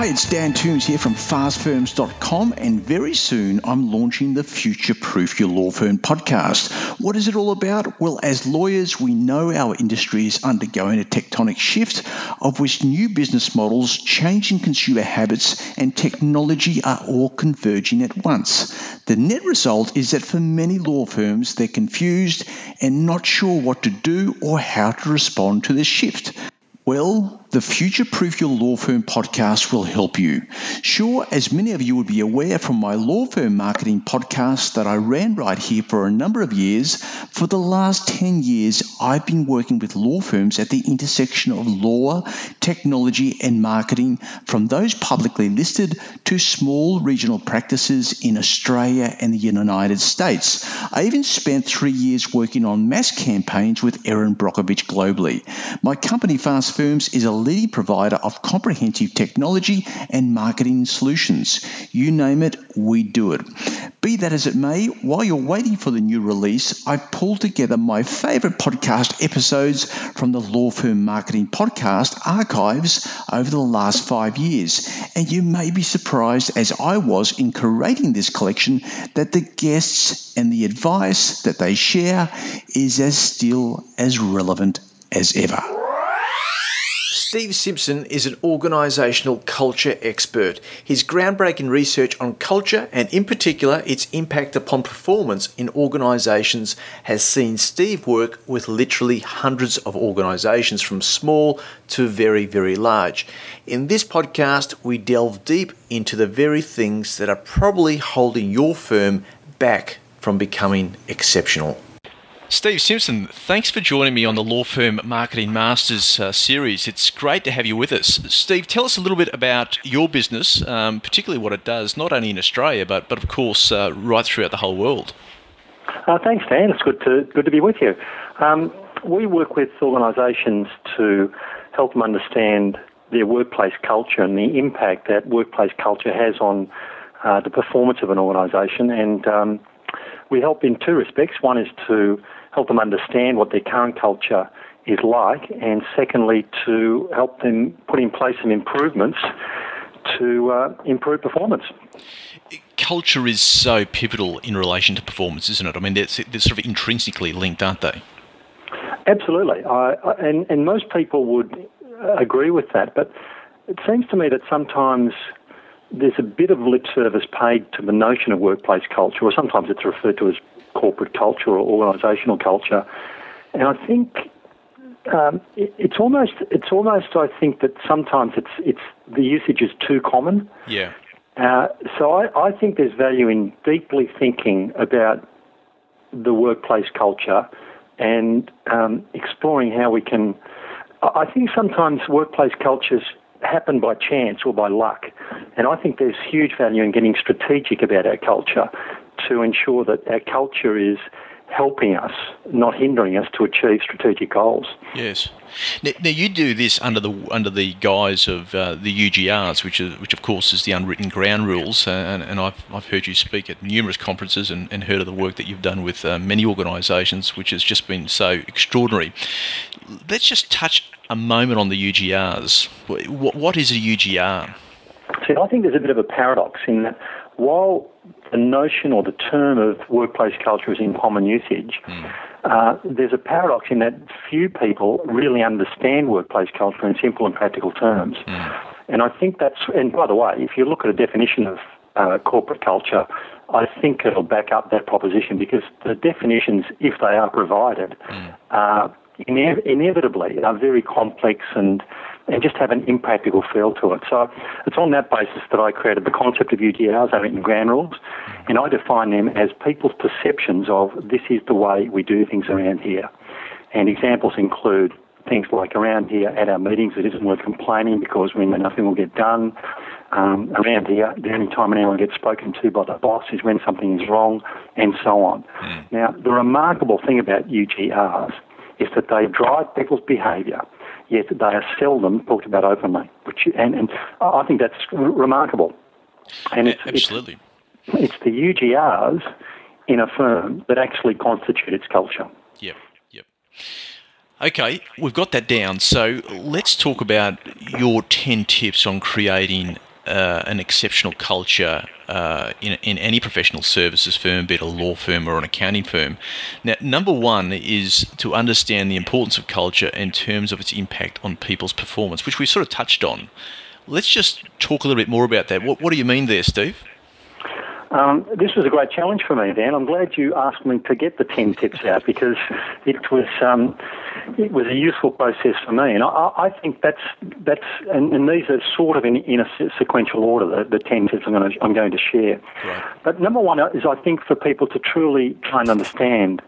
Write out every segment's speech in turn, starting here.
Hi, it's Dan Toombs here from fastfirms.com, and very soon I'm launching the Future Proof Your Law Firm podcast. What is it all about? Well, as lawyers, we know our industry is undergoing a tectonic shift, of which new business models, changing consumer habits, and technology are all converging at once. The net result is that for many law firms, they're confused and not sure what to do or how to respond to the shift. Well, the Future Proof Your Law Firm podcast will help you. Sure, as many of you would be aware from my law firm marketing podcast that I ran right here for a number of years, for the last 10 years, I've been working with law firms at the intersection of law, technology, and marketing, from those publicly listed to small regional practices in Australia and the United States. I even spent three years working on mass campaigns with Erin Brockovich globally. My company, Fast Firms, is a leading provider of comprehensive technology and marketing solutions. You name it, we do it. Be that as it may, while you're waiting for the new release, I've pulled together my favorite podcast episodes from the Law Firm Marketing Podcast archives over the last five years. And you may be surprised, as I was in curating this collection, that the guests and the advice that they share is as still as relevant as ever. Steve Simpson is an organisational culture expert. His groundbreaking research on culture, and in particular its impact upon performance in organisations, has seen Steve work with literally hundreds of organisations from small to very, very large. In this podcast, we delve deep into the very things that are probably holding your firm back from becoming exceptional. Steve Simpson, thanks for joining me on the Law Firm Marketing Masters uh, series. It's great to have you with us. Steve, tell us a little bit about your business, um, particularly what it does, not only in Australia, but, but of course, uh, right throughout the whole world. Uh, thanks, Dan. It's good to, good to be with you. Um, we work with organisations to help them understand their workplace culture and the impact that workplace culture has on uh, the performance of an organisation. And um, we help in two respects. One is to help them understand what their current culture is like, and secondly, to help them put in place some improvements to uh, improve performance. Culture is so pivotal in relation to performance, isn't it? I mean, they're, they're sort of intrinsically linked, aren't they? Absolutely, I, I, and, and most people would agree with that, but it seems to me that sometimes there's a bit of lip service paid to the notion of workplace culture, or sometimes it's referred to as corporate culture or organisational culture. And I think um, it, it's almost it's almost I think that sometimes it's it's the usage is too common. Yeah. Uh, so I, I think there's value in deeply thinking about the workplace culture and um, exploring how we can. I think sometimes workplace cultures happen by chance or by luck. And I think there's huge value in getting strategic about our culture to ensure that our culture is helping us, not hindering us to achieve strategic goals. Yes. Now, now you do this under the under the guise of uh, the UGRs, which is which of course is the unwritten ground rules, uh, and, and I've, I've heard you speak at numerous conferences and, and heard of the work that you've done with uh, many organisations, which has just been so extraordinary. Let's just touch a moment on the UGRs. What, what is a UGR? See, I think there's a bit of a paradox in that while the notion or the term of workplace culture is in common usage, mm. uh, there's a paradox in that few people really understand workplace culture in simple and practical terms. Mm. And I think that's, and by the way, if you look at a definition of uh, corporate culture, I think it'll back up that proposition because the definitions, if they are provided, mm. uh, ine- inevitably are very complex and and just have an impractical feel to it. So it's on that basis that I created the concept of UGRs, unwritten ground rules, and I define them as people's perceptions of this is the way we do things around here. And examples include things like around here at our meetings, it isn't worth complaining because we know nothing will get done. Um, around here, the only time anyone gets spoken to by the boss is when something is wrong, and so on. Mm. Now, the remarkable thing about UGRs is that they drive people's behaviour, yet they are seldom talked about openly. Which and, and I think that's r- remarkable. And it's, absolutely, it's, it's the UGRs in a firm that actually constitute its culture. Yep, yep. Okay, we've got that down. So let's talk about your 10 tips on creating uh, an exceptional culture uh, in, in any professional services firm, be it a law firm or an accounting firm. Now, number one is to understand the importance of culture in terms of its impact on people's performance, which we sort of touched on. Let's just talk a little bit more about that. What, what do you mean there, Steve? Um, this was a great challenge for me, Dan. I'm glad you asked me to get the 10 tips out because it was um, it was a useful process for me. And I, I think that's, that's and, and, these are sort of in, in a sequential order, the, the 10 tips I'm going to, I'm going to share. Right. But number one is I think for people to truly try and understand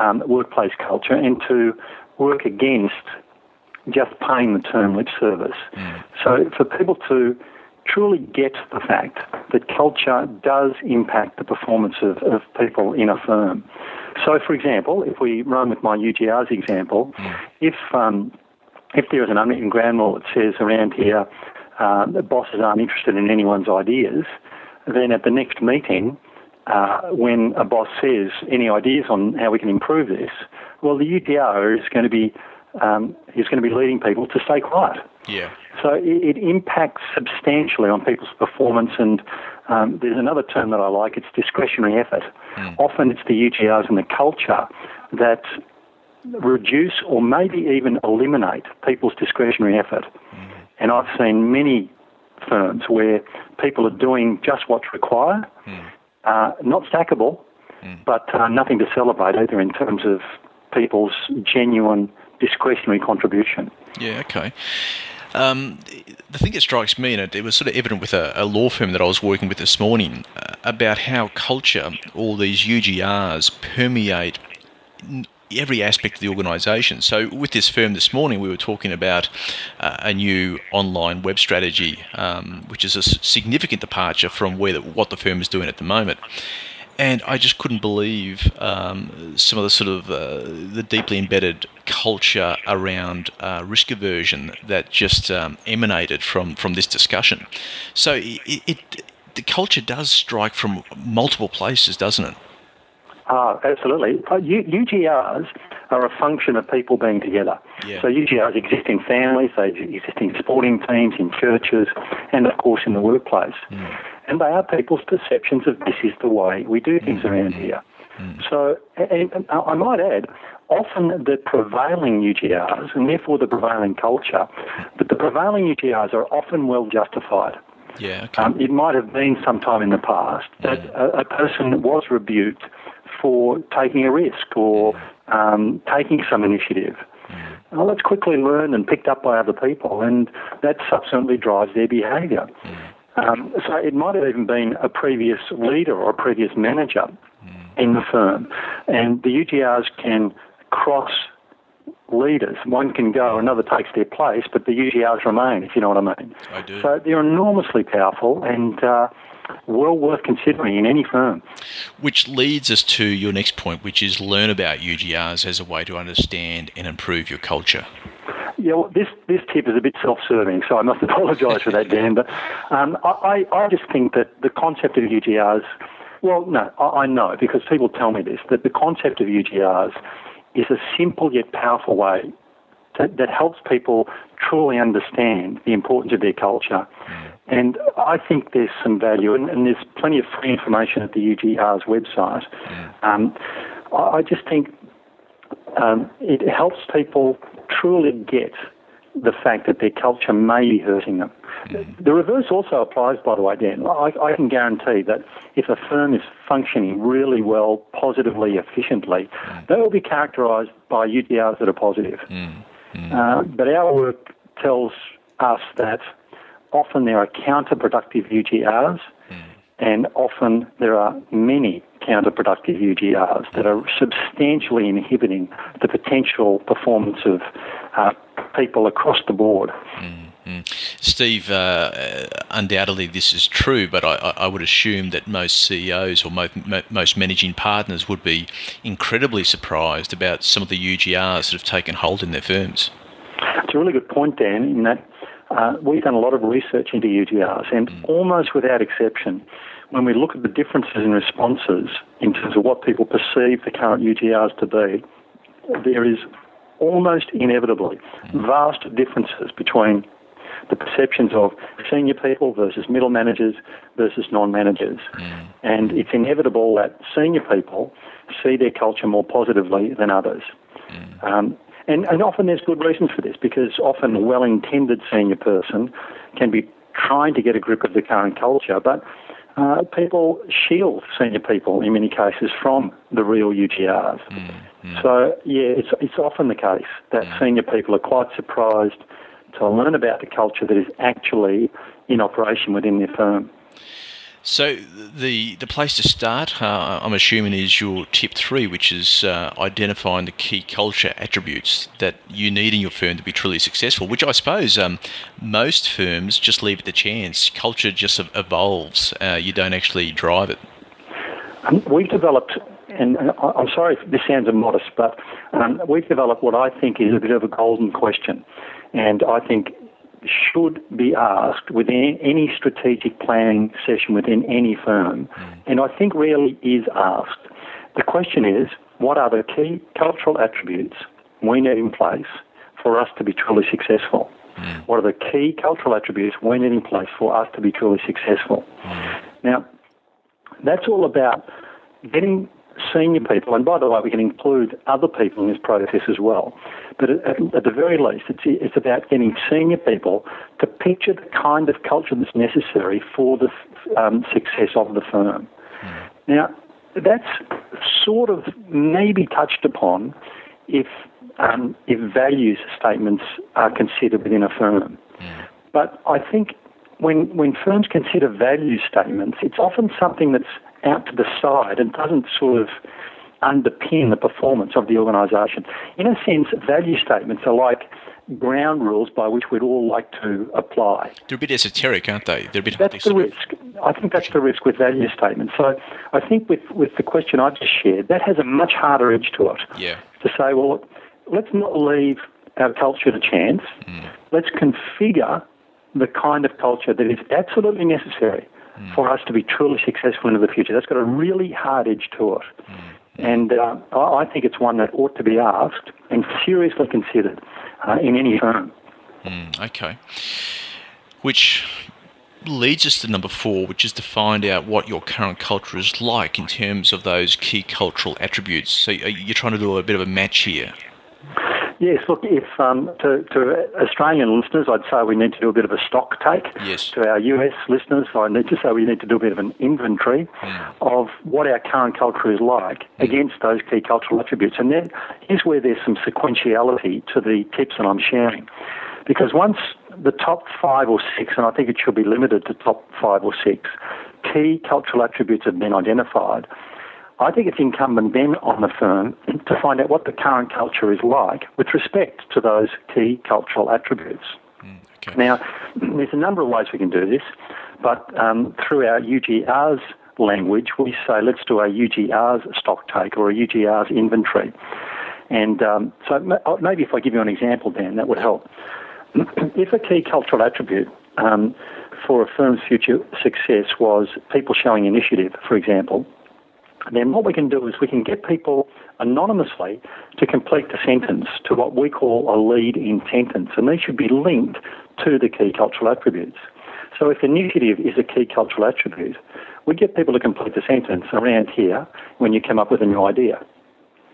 um, workplace culture and to work against just paying the term lip service. Mm. So for people to truly get the fact that culture does impact the performance of, of people in a firm. So, for example, if we run with my UGR's example, mm. if um, if there is an unwritten ground rule that says around here uh, the bosses aren't interested in anyone's ideas, then at the next meeting, uh, when a boss says any ideas on how we can improve this, well, the UGR is going to be um, is going to be leading people to stay quiet. Yeah. So it, it impacts substantially on people's performance, and um, there's another term that I like. It's discretionary effort. Mm. Often it's the UGRs and the culture that reduce or maybe even eliminate people's discretionary effort. Mm. And I've seen many firms where people are doing just what's required, mm. uh, not stackable, hmm. but uh, nothing to celebrate either in terms of people's genuine discretionary contribution. Yeah, okay. Um, the thing that strikes me, and it, it was sort of evident with a, a, law firm that I was working with this morning, uh, about how culture, all these UGRs, permeate every aspect of the organisation. So, with this firm this morning, we were talking about uh, a new online web strategy, um, which is a significant departure from where the, what the firm is doing at the moment and I just couldn't believe um, some of the sort of uh, the deeply embedded culture around uh, risk aversion that just um, emanated from from this discussion. So it, it, the culture does strike from multiple places, doesn't it? Ah, absolutely. Uh, UGRs are a function of people being together. Yeah. So UGRs exist in families, they exist in sporting teams, in churches, and of course in the workplace. Mm and they are people's perceptions of this is the way we do things mm-hmm. around here. Mm-hmm. So, and, and I might add, often the prevailing UGRs, and therefore the prevailing culture, but the prevailing UGRs are often well justified. Yeah, okay. um, it might have been sometime in the past that a, a, person was rebuked for taking a risk or um, taking some initiative. Mm. Well, that's quickly learned and picked up by other people, and that subsequently drives their behaviour. Mm. Um, so it might have even been a previous leader or a previous manager mm. in the firm. And the UGRs can cross leaders. One can go, another takes their place, but the UGRs remain, if you know what I mean. I do. So they're enormously powerful and uh, well worth considering in any firm. Which leads us to your next point, which is learn about UGRs as a way to understand and improve your culture. Yeah, well, this this tip is a bit self-serving, so I must apologise for that, Dan. But um, I, I just think that the concept of UGRs, well, no, I, I know because people tell me this that the concept of UGRs is a simple yet powerful way that helps people truly understand the importance of their culture. And I think there's some value, and, and there's plenty of free information at the UGR's website. Um, I, I just think um, it helps people truly get the fact that their culture may be hurting them. Mm-hmm. The reverse also applies, by the way, Dan. I, I, can guarantee that if a firm is functioning really well, positively, efficiently, mm-hmm. they will be characterised by UGRs that are positive. Mm-hmm. Uh, but our work tells us that often there are counterproductive UGRs, mm. and often there are many counterproductive UGRs that are substantially inhibiting the potential performance of uh, people across the board. Mm-hmm. Steve, uh, undoubtedly this is true, but I, I, would assume that most CEOs or most, most managing partners would be incredibly surprised about some of the UGRs that have taken hold in their firms. It's a really good point, Dan, in that uh, we've done a lot of research into UGRs, and mm. almost without exception, when we look at the differences in responses in terms of what people perceive the current UGRs to be, there is almost inevitably vast differences between the perceptions of senior people versus middle managers versus non-managers. Mm. And it's inevitable that senior people see their culture more positively than others. Mm. Um, and, and often there's good reasons for this because often a well-intended senior person can be trying to get a grip of the current culture, but uh, people shield senior people in many cases from the real UGRs. Mm, mm. So yeah, it's it's often the case that mm. senior people are quite surprised to learn about the culture that is actually in operation within their firm. So the the place to start, uh, I'm assuming, is your tip three, which is uh, identifying the key culture attributes that you need in your firm to be truly successful. Which I suppose um, most firms just leave it to chance. Culture just evolves. Uh, you don't actually drive it. Um, we've developed, and I'm sorry if this sounds immodest, but um, we've developed what I think is a bit of a golden question, and I think should be asked within any strategic planning session within any firm, mm. and I think rarely is asked. The question is, what are the key cultural attributes we need in place for us to be truly successful? Mm. What are the key cultural attributes we need in place for us to be truly successful? Mm. Now, that's all about getting senior people, and by the way, we can include other people in this process as well. But at, at, the very least, it's, it's about getting senior people to picture the kind of culture that's necessary for the um, success of the firm. Mm. Now, that's sort of maybe touched upon if um, if values statements are considered within a firm. Mm. But I think when when firms consider value statements, it's often something that's out to the side and doesn't sort of underpin the performance of the organisation. In a sense, value statements are like ground rules by which we'd all like to apply. They're a bit esoteric, aren't they? They're a bit That's the risk. I think that's the risk with value statements. So I think with, with the question I just shared, that has a much harder edge to it. Yeah. To say, well, let's not leave our culture to chance. Mm. Let's configure the kind of culture that is absolutely necessary mm. for us to be truly successful into the future. That's got a really hard edge to it. Mm. And uh, I think it's one that ought to be asked and seriously considered uh, in any firm. Mm, okay. Which leads us to number four, which is to find out what your current culture is like in terms of those key cultural attributes. So you're trying to do a bit of a match here. Yes, look, if um, to, to, Australian listeners, I'd say we need to do a bit of a stock take. Yes. To our US listeners, I need to say we need to do a bit of an inventory mm. of what our current culture is like mm. against those key cultural attributes. And then here's where there's some sequentiality to the tips that I'm sharing. Because once the top five or six, and I think it should be limited to top five or six, key cultural attributes have been identified, I think it's incumbent then on the firm to find out what the current culture is like with respect to those key cultural attributes. Mm, okay. Now, there's a number of ways we can do this, but um, through our UGR's language, we say let's do a UGR's stock take or a UGR's inventory. And um, so uh, maybe if I give you an example, Dan, that would help. If a key cultural attribute um, for a firm's future success was people showing initiative, for example, then what we can do is we can get people anonymously to complete the sentence to what we call a lead in sentence, and these should be linked to the key cultural attributes. So if initiative is a key cultural attribute, we get people to complete the sentence around here when you come up with a new idea.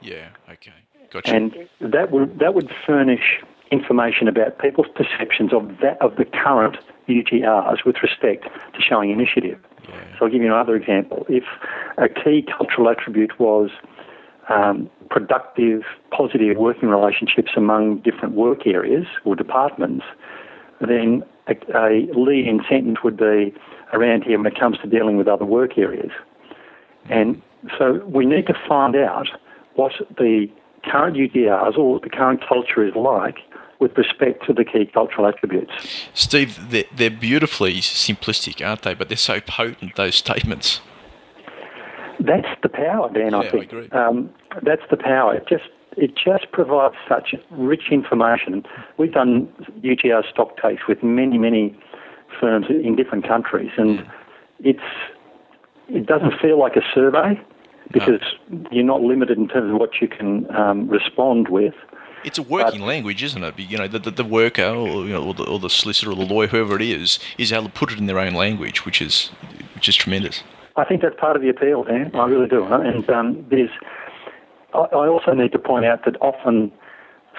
Yeah, okay. Gotcha. And that would that would furnish information about people's perceptions of that of the current UGRs with respect to showing initiative. So I'll give you another example. If a key cultural attribute was um, productive, positive working relationships among different work areas or departments, then a, a lead would be around here when it comes to dealing with other work areas. And so we need to find out what the current UGRs or the current culture is like with respect to the key cultural attributes. Steve, they're, they're beautifully simplistic, aren't they? But they're so potent, those statements. That's the power, Dan. Yeah, I think I agree. Um, that's the power. It just it just provides such rich information. We've done UGR stock takes with many many firms in different countries, and mm. it's it doesn't feel like a survey because no. you're not limited in terms of what you can um, respond with. It's a working but, language, isn't it? You know, the, the, the worker or, you know, or, the, or the solicitor or the lawyer, whoever it is, is able to put it in their own language, which is which is tremendous. I think that's part of the appeal, Dan. I really do. And um, there's, I, I also need to point out that often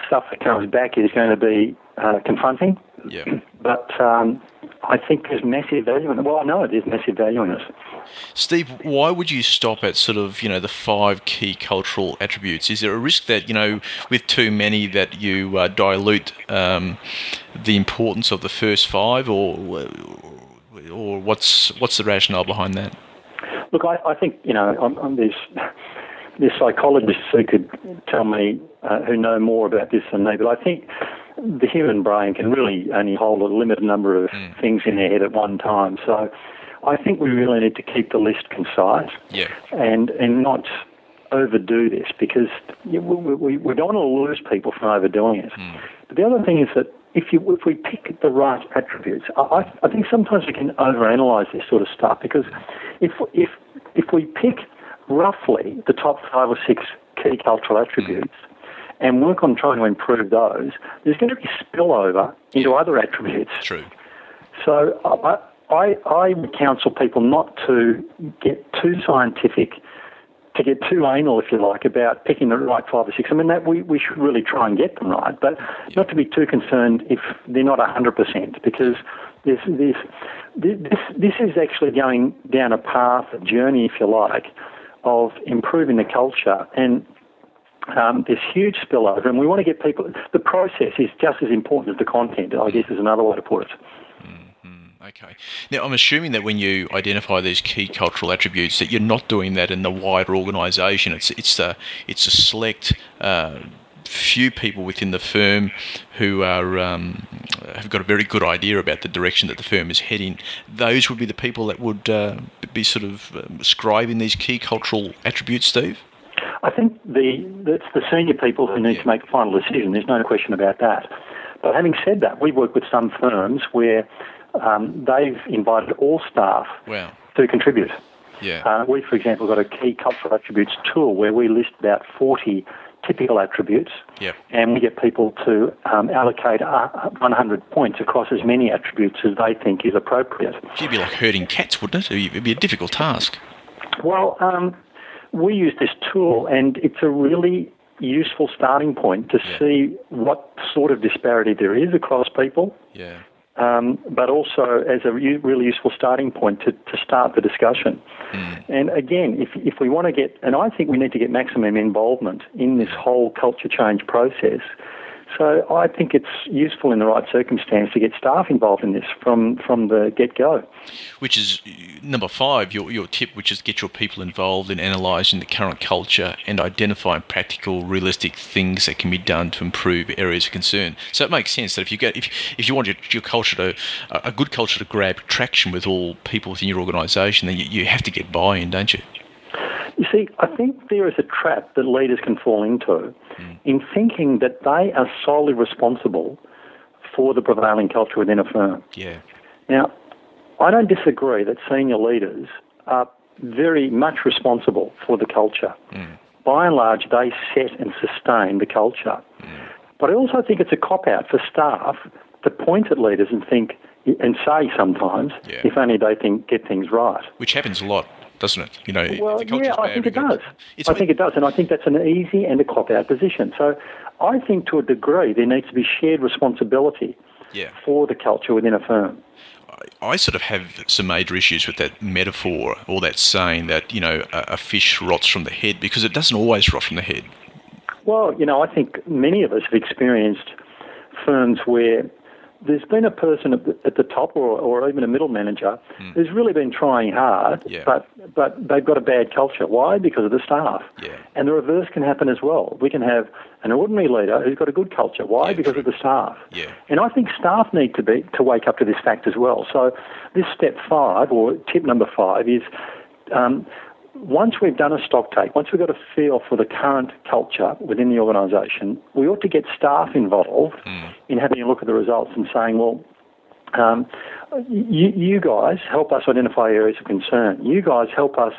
stuff that comes back is going to be uh, confronting. Yeah. But um, I think there's massive value in it. Well, I know there's massive value in it. Steve, why would you stop at sort of, you know, the five key cultural attributes? Is there a risk that, you know, with too many that you uh, dilute um, the importance of the first five or or what's what's the rationale behind that? Look, I, I think, you know, I'm, I'm there's, there's psychologists who could tell me, uh, who know more about this than me, but I think the human brain can really only hold a limited number of mm. things in their head at one time. So I think we really need to keep the list concise yeah. and, and not overdo this because we, we, we don't want to lose people from overdoing it. Mm. But the other thing is that if you if we pick the right attributes, I, I think sometimes we can overanalyze this sort of stuff because if if if we pick roughly the top five or six key cultural attributes and work on trying to improve those, there's going to be spillover into other attributes. True. So I, I, I would counsel people not to get too scientific, to get too anal, if you like, about picking the right five or six. I mean, that we, we should really try and get them right, but not to be too concerned if they're not 100%, because this, this, this, this is actually going down a path, a journey, if you like, of improving the culture. And um, there's huge spillover, and we want to get people. The process is just as important as the content. I guess is another way to put it. Mm-hmm. Okay. Now, I'm assuming that when you identify these key cultural attributes, that you're not doing that in the wider organisation. It's it's a it's a select. Uh, few people within the firm who are um, have got a very good idea about the direction that the firm is heading. Those would be the people that would uh, be sort of um, scribing these key cultural attributes, Steve. I think the it's the senior people who need to make the final decision. There's no question about that. But having said that, we work with some firms where um, they've invited all staff wow. to contribute. Yeah. Uh, we, for example, got a key cultural attributes tool where we list about 40 typical attributes, yep. and we get people to um, allocate uh, 100 points across as many attributes as they think is appropriate. It'd be like herding cats, wouldn't it? It'd be a difficult task. Well, um, we use this tool, and it's a really useful starting point to yeah. see what sort of disparity there is across people. Yeah. Um, but also as a really useful starting point to, to start the discussion. Mm. And again, if, if we want to get, and I think we need to get maximum involvement in this whole culture change process, so I think it's useful in the right circumstance to get staff involved in this from, from the get go. Which is uh, number five, your, your tip, which is get your people involved in analysing the current culture and identifying practical, realistic things that can be done to improve areas of concern. So it makes sense that if you get if, if you want your, your culture to a good culture to grab traction with all people within your organisation, then you, you have to get buy-in, don't you? You see, I think there is a trap that leaders can fall into mm. in thinking that they are solely responsible for the prevailing culture within a firm. Yeah. Now, I don't disagree that senior leaders are very much responsible for the culture. Mm. By and large, they set and sustain the culture. Mm. But I also think it's a cop out for staff to point at leaders and think and say sometimes, yeah. if only they think get things right. Which happens a lot doesn't it? You know, well, yeah, I think it does. I think it does, and I think that's an easy and a cop-out position. So, I think to a degree there needs to be shared responsibility yeah. for the culture within a firm. I sort of have some major issues with that metaphor or that saying that you know a, a fish rots from the head because it doesn't always rot from the head. Well, you know, I think many of us have experienced firms where there's been a person at the, at the top or, or even a middle manager mm. who's really been trying hard, yeah. but but they've got a bad culture. Why? Because of the staff. Yeah. And the reverse can happen as well. We can have an ordinary leader who's got a good culture. Why? Yeah, because true. of the staff. Yeah. And I think staff need to be to wake up to this fact as well. So this step five or tip number five is. Um, once we've done a stock take, once we've got a feel for the current culture within the organisation, we ought to get staff involved mm. in having a look at the results and saying, well, um, you, you guys help us identify areas of concern. You guys help us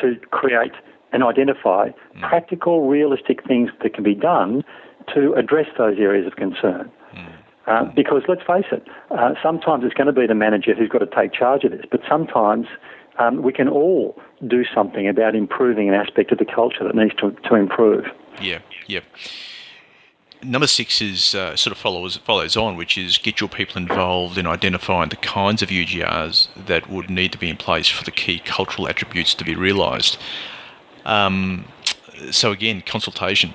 to create and identify mm. practical, realistic things that can be done to address those areas of concern. Uh, because let's face it, uh, sometimes it's going to be the manager who's got to take charge of this, but sometimes um, we can all do something about improving an aspect of the culture that needs to, to improve. Yeah, yeah. Number six is uh, sort of follows follows on, which is get your people involved in identifying the kinds of UGRs that would need to be in place for the key cultural attributes to be realised. Um, so again, consultation.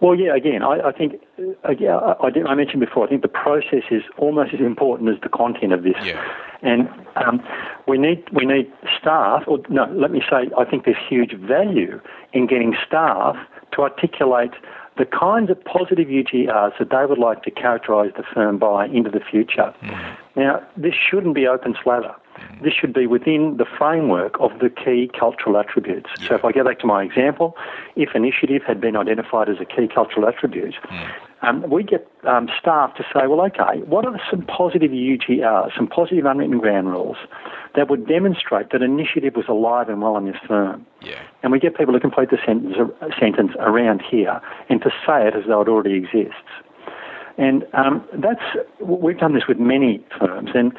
Well, yeah. Again, I, I think uh, yeah, I, I, mentioned before. I think the process is almost as important as the content of this. Yeah. And um, we need we need staff. Or no, let me say, I think there's huge value in getting staff to articulate the kinds of positive UGRs that they would like to characterise the firm by into the future. Mm. Now, this shouldn't be open slather. Mm. This should be within the framework of the key cultural attributes. Yeah. So, if I go back to my example, if initiative had been identified as a key cultural attribute, mm. Um, we get um, staff to say, well, okay, what are some positive UGRs, some positive unwritten ground rules that would demonstrate that initiative was alive and well in this firm? Yeah. And we get people to complete the sentence, uh, sentence around here and to say it as though it already exists. And um, that's we've done this with many firms, and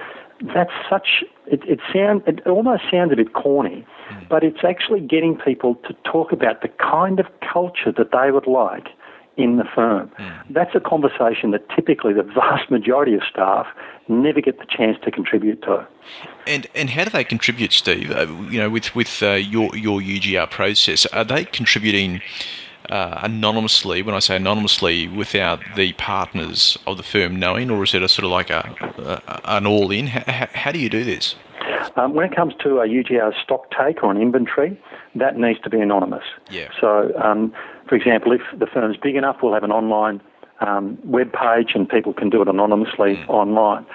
that's such it, it sound it almost sounds a bit corny, mm. but it's actually getting people to talk about the kind of culture that they would like in the firm. Mm. That's a conversation that typically the vast majority of staff never get the chance to contribute to. And and how do they contribute, Steve? Uh, you know, with with uh, your your UGR process, are they contributing? uh, anonymously, when I say anonymously, without the partners of the firm knowing, or is it a sort of like a, a an all in? How, how, do you do this? Um, when it comes to a UGR stock take or an inventory, that needs to be anonymous. Yeah. So, um, for example, if the firm's big enough, we'll have an online um, web page and people can do it anonymously mm. online.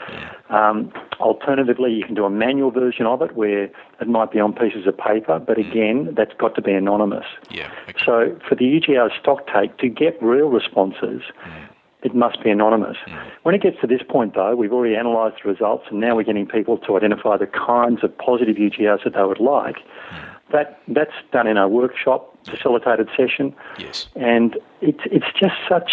Um, alternatively, you can do a manual version of it where it might be on pieces of paper, but mm. again, that's got to be anonymous. Yeah. Okay. So for the UGR stock take, to get real responses, mm. it must be anonymous. Mm. When it gets to this point, though, we've already analysed the results and now we're getting people to identify the kinds of positive UGRs that they would like. That, that's done in a workshop facilitated session. Yes. And it's, it's just such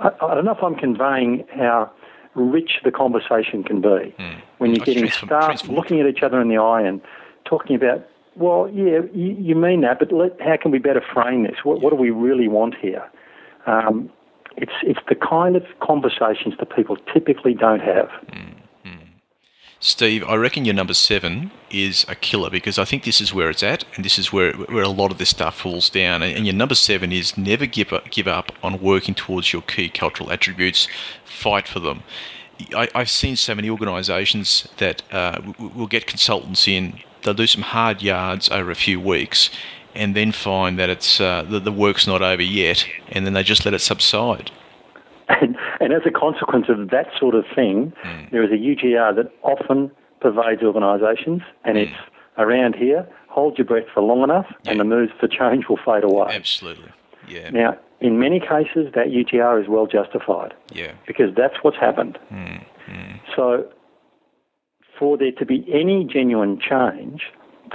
I, I don't know if I'm conveying how rich the conversation can be mm. when you're getting staff looking at each other in the eye and talking about, well, yeah, you, you mean that, but let, how can we better frame this? What, yeah. what do we really want here? Um, it's it's the kind of conversations that people typically don't have. Mm. Steve, I reckon your number seven is a killer because I think this is where it's at, and this is where where a lot of this stuff falls down. And your number seven is never give up, give up on working towards your key cultural attributes. Fight for them. I, have seen so many organisations that uh, will get consultants in. They'll do some hard yards over a few weeks, and then find that it's uh, the, the work's not over yet, and then they just let it subside. And, as a consequence of that sort of thing, mm. there is a UGR that often pervades organisations, and mm. it's around here. Hold your breath for long enough, yeah. and the moves for change will fade away. Absolutely. Yeah. Now, in many cases, that UGR is well justified. Yeah. Because that's what's happened. Mm. So, for there to be any genuine change,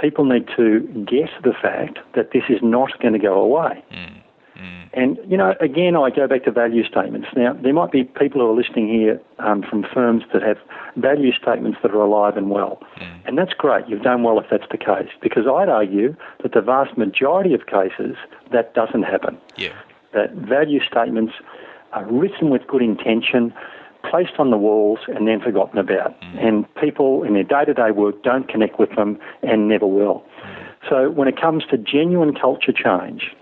people need to get the fact that this is not going to go away. Mm. Mm. And, you know, again, I go back to value statements. Now, there might be people who are listening here um, from firms that have value statements that are alive and well. Mm. And that's great. You've done well if that's the case. Because I'd argue that the vast majority of cases, that doesn't happen. Yeah. That value statements are written with good intention, placed on the walls, and then forgotten about. Mm. And people in their day to day work don't connect with them and never will. Mm. So when it comes to genuine culture change,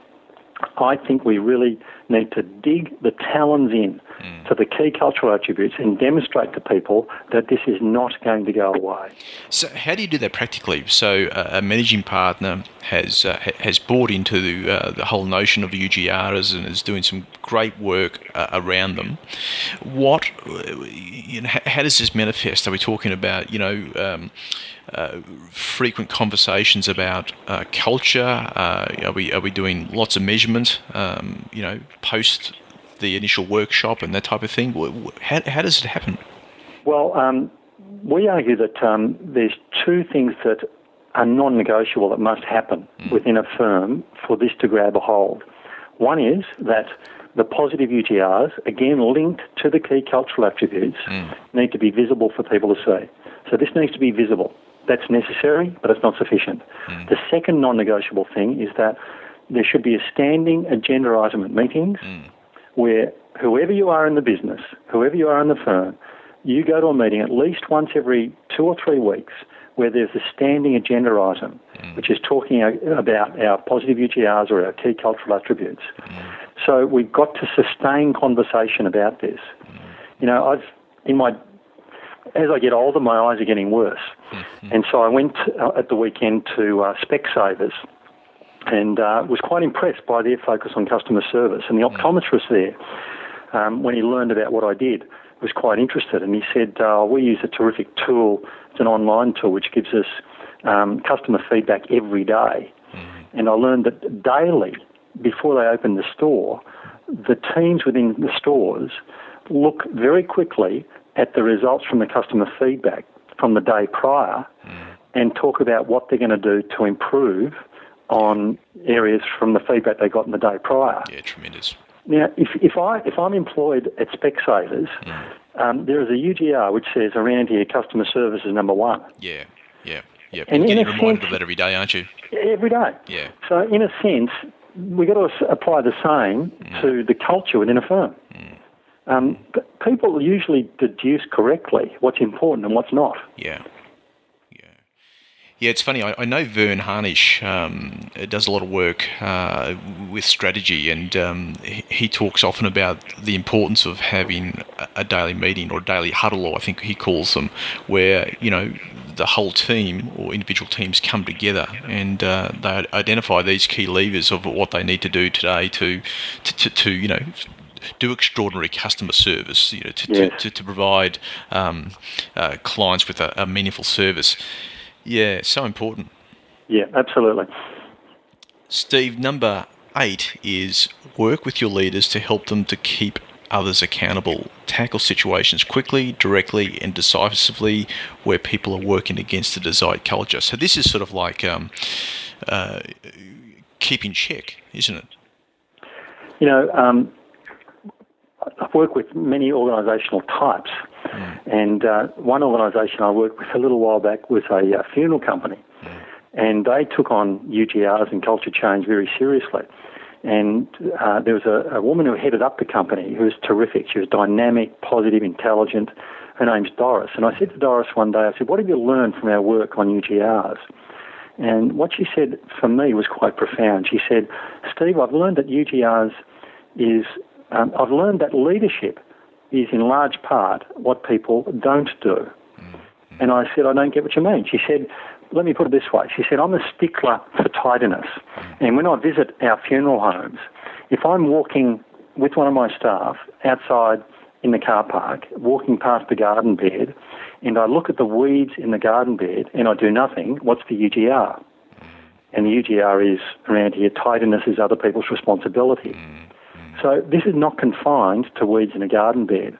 I think we really need to dig the talons in mm. to the key cultural attributes and demonstrate to people that this is not going to go away. So, how do you do that practically? So, uh, a managing partner has uh, has bought into the, uh, the whole notion of UGRs and is doing some great work uh, around them. What, you know, how does this manifest? Are we talking about, you know, um, uh, frequent conversations about uh, culture? Uh, are we are we doing lots of measurement? Um, you know, post the initial workshop and that type of thing. How, how does it happen? Well, um, we argue that um, there's two things that are non-negotiable that must happen mm. within a firm for this to grab a hold. One is that the positive UGRs, again linked to the key cultural attributes, mm. need to be visible for people to see. So this needs to be visible. That's necessary, but it's not sufficient. Mm. The second non negotiable thing is that there should be a standing agenda item at meetings mm. Where whoever you are in the business, whoever you are in the firm, you go to a meeting at least once every two or three weeks where there's a standing agenda item mm. which is talking about our positive UGRs or our key cultural attributes. Mm. So we've got to sustain conversation about this. Mm. You know, I've in my as I get older, my eyes are getting worse, mm-hmm. and so I went uh, at the weekend to uh, Specsavers and uh, was quite impressed by their focus on customer service. And the mm. optometrist there, um, when he learned about what I did, was quite interested. And he said, uh, We use a terrific tool, it's an online tool which gives us um, customer feedback every day. Mm-hmm. And I learned that daily, before they open the store, the teams within the stores look very quickly at the results from the customer feedback from the day prior mm. and talk about what they're going to do to improve on areas from the feedback they got in the day prior. Yeah, tremendous. Now, if, if, I, if I'm employed at Specsavers, mm. um, there is a UGR which says around here customer service is number one. Yeah, yeah, yeah. And You're reminded sense, of that every day, aren't you? Every day. Yeah. So, in a sense, we've got to apply the same mm. to the culture within a firm. Mm. Um, people usually deduce correctly what's important and what's not. Yeah. Yeah, it's funny. I, I know Verne Harnish um, does a lot of work uh, with strategy, and um, he, he, talks often about the importance of having a, daily meeting or a daily huddle, or I think he calls them, where you know the whole team or individual teams come together and uh, they identify these key levers of what they need to do today to, to, to, to you know do extraordinary customer service, you know, to, yeah. to, to, to, provide um, uh, clients with a, a, meaningful service. Yeah, so important. Yeah, absolutely. Steve, number eight is work with your leaders to help them to keep others accountable. Tackle situations quickly, directly, and decisively where people are working against the desired culture. So this is sort of like um, uh, keeping check, isn't it? You know, um, I've worked with many organisational types, mm. and uh, one organisation I worked with a little while back was a, a uh, funeral company, mm. and they took on UGRs and culture change very seriously. And uh, there was a, a, woman who headed up the company who was terrific. She was dynamic, positive, intelligent. Her name's Doris. And I said to Doris one day, I said, What have you learned from our work on UGRs? And what she said for me was quite profound. She said, Steve, I've learned that UGRs is um, I've learned that leadership is in large part what people don't do. Mm-hmm. And I said, I don't get what you mean. She said, let me put it this way. She said, I'm a stickler for tidiness. Mm-hmm. And when I visit our funeral homes, if I'm walking with one of my staff outside in the car park, walking past the garden bed, and I look at the weeds in the garden bed and I do nothing, what's the UGR? Mm-hmm. And the UGR is around here, tidiness is other people's responsibility. So this is not confined to weeds in a garden bed.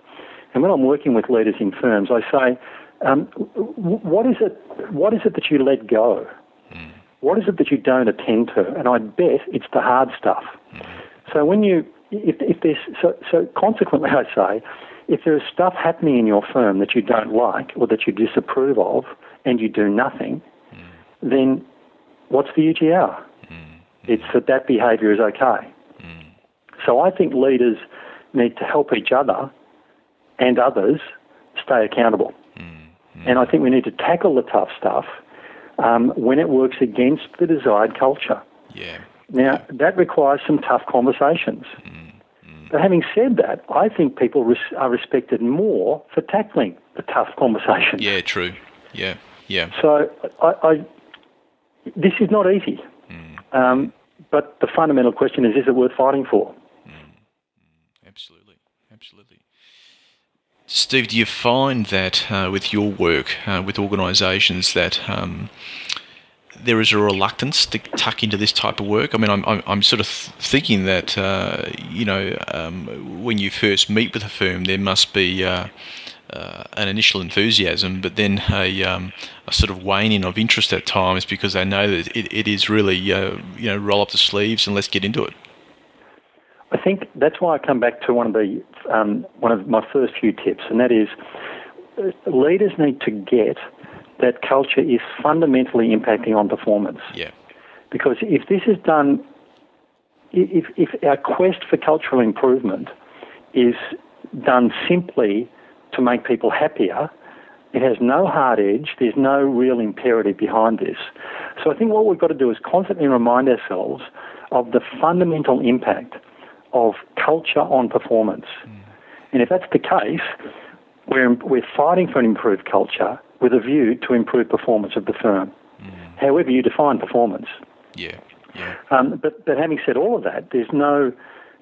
And when I'm working with leaders in firms, I say, um, what is it? What is it that you let go? Mm. What is it that you don't attend to? And I bet it's the hard stuff. Mm. So when you, if, if there's, so, so consequently, I say, if there is stuff happening in your firm that you don't like or that you disapprove of, and you do nothing, mm. then what's the UGR? It's that that behaviour is okay. So I think leaders need to help each other and others stay accountable. Mm-hmm. And I think we need to tackle the tough stuff um, when it works against the desired culture. Yeah. Now, that requires some tough conversations. Mm-hmm. But having said that, I think people res- are respected more for tackling the tough conversations. Yeah, true. Yeah, yeah. So I, I this is not easy. Mm. Um, but the fundamental question is, is it worth fighting for? Absolutely, absolutely. Steve, do you find that uh, with your work uh, with organisations that um, there is a reluctance to tuck into this type of work? I mean, I'm, I'm, I'm sort of thinking that, uh, you know, um, when you first meet with a firm, there must be uh, uh, an initial enthusiasm, but then a, um, a, sort of waning of interest at times because they know that it, it is really, uh, you know, roll up the sleeves and let's get into it. I think that's why I come back to one of the um, one of my first few tips, and that is uh, leaders need to get that culture is fundamentally impacting on performance. Yeah. Because if this is done, if, if our quest for cultural improvement is done simply to make people happier, it has no hard edge, there's no real imperative behind this. So I think what we've got to do is constantly remind ourselves of the fundamental impact of culture on performance. Mm. And if that's the case, we're, we're fighting for an improved culture with a view to improve performance of the firm, mm. however you define performance. Yeah. yeah. Um, but, but having said all of that, there's no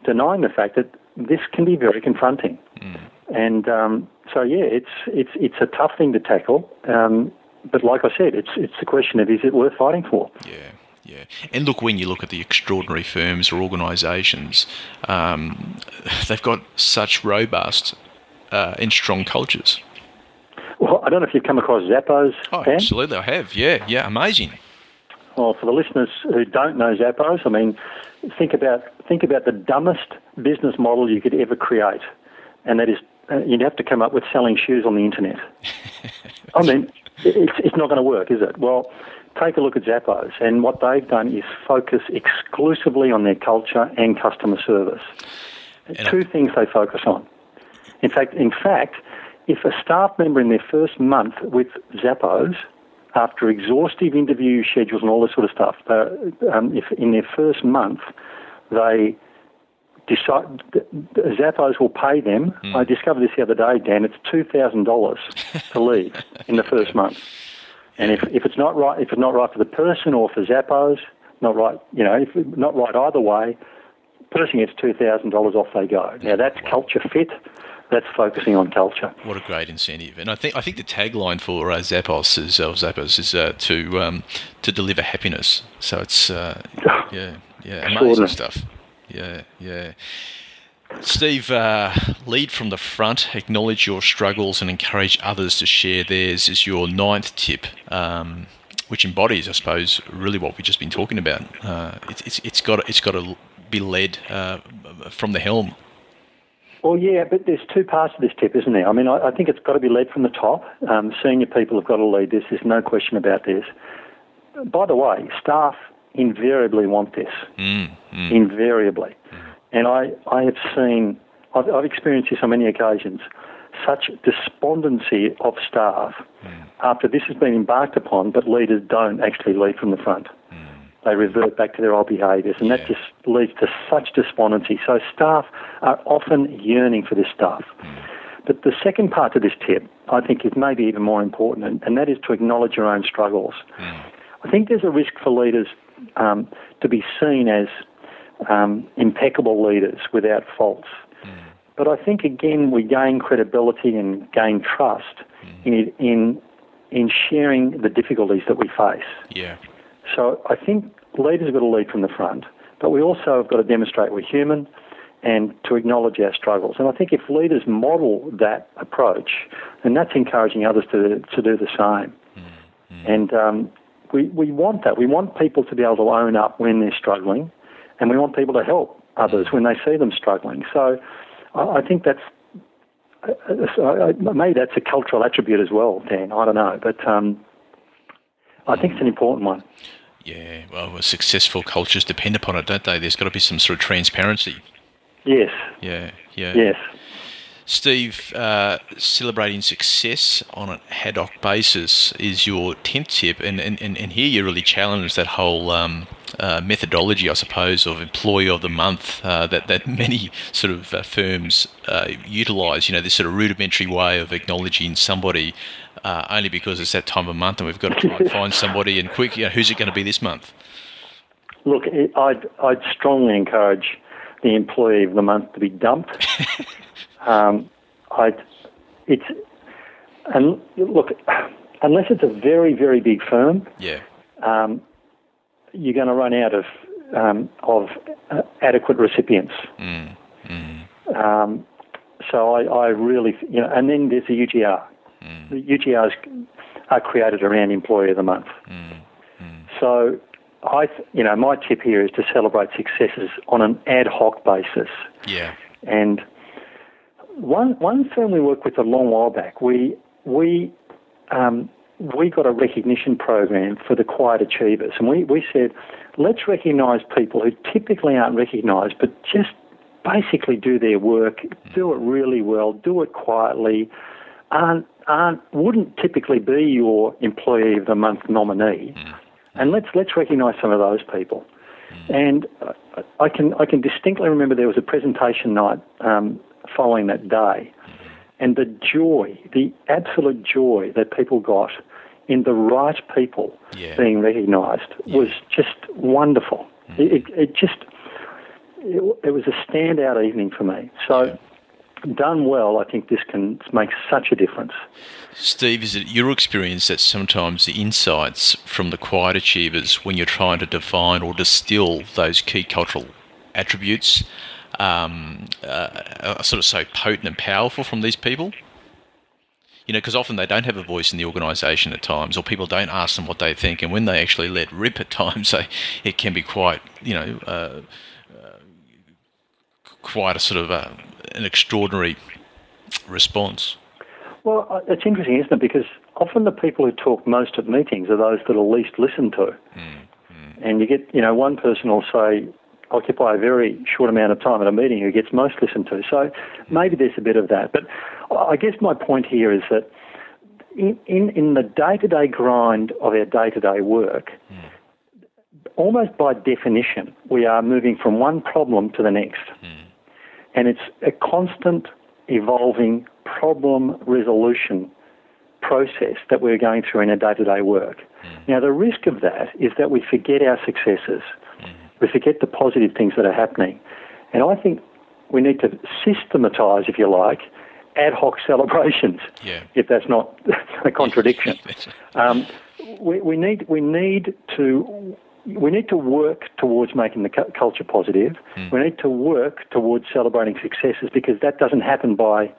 denying the fact that this can be very confronting. Mm. And um, so, yeah, it's, it's, it's a tough thing to tackle. Um, but like I said, it's, it's a question of is it worth fighting for? Yeah. Yeah, and look when you look at the extraordinary firms or organisations, um, they've got such robust uh, and strong cultures. Well, I don't know if you've come across Zappos. Oh, Dan? absolutely, I have. Yeah, yeah, amazing. Well, for the listeners who don't know Zappos, I mean, think about think about the dumbest business model you could ever create, and that is uh, you'd have to come up with selling shoes on the internet. I mean, it's it's not going to work, is it? Well, take a look at Zappos, and what they've done is focus exclusively on their culture and customer service. And Two things they focus on. In fact, in fact, if a staff member in their first month with Zappos, after exhaustive interview schedules and all this sort of stuff, uh, um, if in their first month they decide Zappos will pay them. Mm. I discovered this the other day, Dan. It's two thousand dollars to leave in the first month, and if, if it's not right, if it's not right for the person or for Zappos, not right, you know, if not right either way, person gets two thousand dollars off they go. Now that's culture fit that's focusing on culture. What a great incentive! And I think I think the tagline for uh, Zappos is uh, Zappos is uh, to um, to deliver happiness. So it's uh, yeah yeah amazing stuff. Yeah yeah. Steve, uh, lead from the front, acknowledge your struggles, and encourage others to share theirs. Is your ninth tip. Um, which embodies, I suppose, really what we've just been talking about. Uh, it's, it's, it's got it's got to be led uh, from the helm. Well, yeah, but there's two parts to this tip, isn't there? I mean, I, I think it's got to be led from the top. Um, senior people have got to lead this. There's no question about this. By the way, staff invariably want this. Mm, mm. Invariably. Mm. And I, I have seen, I've, I've, experienced this on many occasions, such despondency of staff mm. after this has been embarked upon, but leaders don't actually lead from the front they revert back to their old behaviours, and yeah. that just leads to such despondency. So staff are often yearning for this stuff. Mm. But the second part of this tip, I think, is maybe even more important, and, and that is to acknowledge your own struggles. Mm. I think there's a risk for leaders um, to be seen as um, impeccable leaders without faults. Mm. But I think again we gain credibility and gain trust mm. in in in sharing the difficulties that we face. Yeah. So I think leaders have got to lead from the front, but we also have got to demonstrate we're human and to acknowledge our struggles. And I think if leaders model that approach, then that's encouraging others to, to do the same. Mm-hmm. And um, we, we want that. We want people to be able to own up when they're struggling, and we want people to help others when they see them struggling. So I, I think that's uh, maybe that's a cultural attribute as well, Dan. I don't know, but um, I think it's an important one. Yeah, well, successful cultures depend upon it, don't they? There's got to be some sort of transparency. Yes. Yeah, yeah. Yes. Steve, uh, celebrating success on an ad hoc basis is your 10th tip, and, and, and here you really challenge that whole um, uh, methodology, I suppose, of employee of the month uh, that, that many sort of uh, firms uh, utilise. You know, this sort of rudimentary way of acknowledging somebody uh, only because it's that time of month and we've got to try and find somebody and quick, you know, who's it going to be this month? Look, I'd, I'd strongly encourage the employee of the month to be dumped. um, I'd, it's, and look, unless it's a very, very big firm, yeah, um, you're going to run out of um, of uh, adequate recipients. Mm, mm. Um, so I, I, really, you know, and then there's the UGR. Mm. The UGRs are created around Employee of the Month. Mm. Mm. So I, you know, my tip here is to celebrate successes on an ad hoc basis. Yeah. And one one firm we worked with a long while back, we we um, we got a recognition program for the quiet achievers, and we, we said, let's recognise people who typically aren't recognised, but just basically do their work, do it really well, do it quietly, aren't, aren't wouldn't typically be your employee of the month nominee, mm. and let's let's recognise some of those people. Mm. And I can I can distinctly remember there was a presentation night um, following that day, mm-hmm. and the joy, the absolute joy that people got in the right people Yeah. being recognised was just wonderful. It, it, it just it, it was a standout evening for me. So. Done well, I think this can make such a difference. Steve, is it your experience that sometimes the insights from the quiet achievers, when you're trying to define or distill those key cultural attributes, um, uh, are sort of so potent and powerful from these people? You know, because often they don't have a voice in the organisation at times, or people don't ask them what they think, and when they actually let rip at times, they, it can be quite, you know, uh, uh, quite a sort of uh, an extraordinary response. Well, uh, it's interesting, isn't it? Because often the people who talk most at meetings are those that are least listened to. And you get, you know, one person will say, occupy a very short amount of time at a meeting who gets most listened to. So maybe there's a bit of that. But I guess my point here is that in, in, in the day to day grind of our day to day work, almost by definition, we are moving from one problem to the next. And it's a constant evolving problem resolution process that we're going through in our day to day work. Now, the risk of that is that we forget our successes, we forget the positive things that are happening. And I think we need to systematise, if you like, ad hoc celebrations, Yeah. if that's not a contradiction. Um, we, we need we need to we need to work towards making the cu- culture positive. Hmm. We need to work towards celebrating successes because that doesn't happen by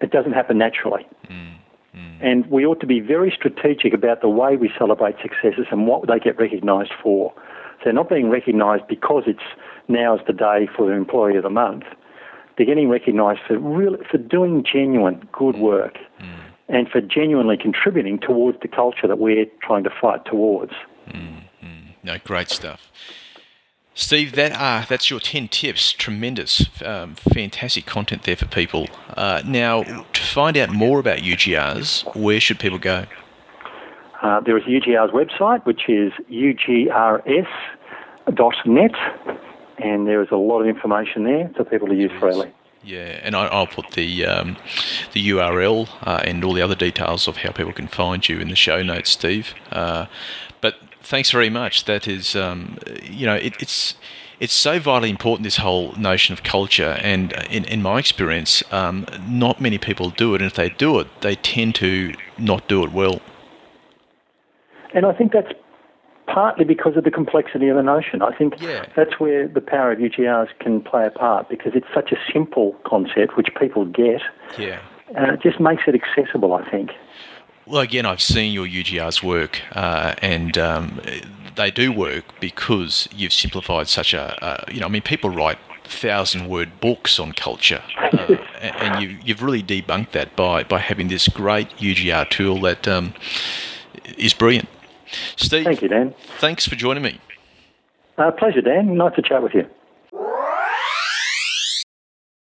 it doesn't happen naturally. Hmm. Hmm. And we ought to be very strategic about the way we celebrate successes and what they get recognised for. So they're not being recognised because it's now is the day for the employee of the month. They're getting recognised for real, for doing genuine good work and for genuinely contributing towards the culture that we're trying to fight towards. No, great stuff. Steve, that uh, that's your 10 tips. Tremendous, um, fantastic content there for people. Uh, now, to find out more about UGRs, where should people go? Uh, there is UGR's website, which is ugrs.net, and there is a lot of information there for people to use freely. Yeah, and I, I'll put the um, the URL uh, and all the other details of how people can find you in the show notes, Steve. Uh, but thanks very much. That is, um, you know, it, it's it's so vitally important this whole notion of culture, and in, in my experience, um, not many people do it, and if they do it, they tend to not do it well. And I think that's partly because of the complexity of the notion. I think Yeah. that's where the power of UGRs can play a part because it's such a simple concept which people get, Yeah. and it just makes it accessible, I think. Well, again, I've seen your UGR's work, uh, and um, they do work because you've simplified such a, uh, you know, I mean, people write thousand word books on culture, uh, and and you, you've really debunked that by, by having this great UGR tool that um, is brilliant. Steve, Thank you, Dan. thanks for joining me. Uh, pleasure, Dan. Nice to chat with you.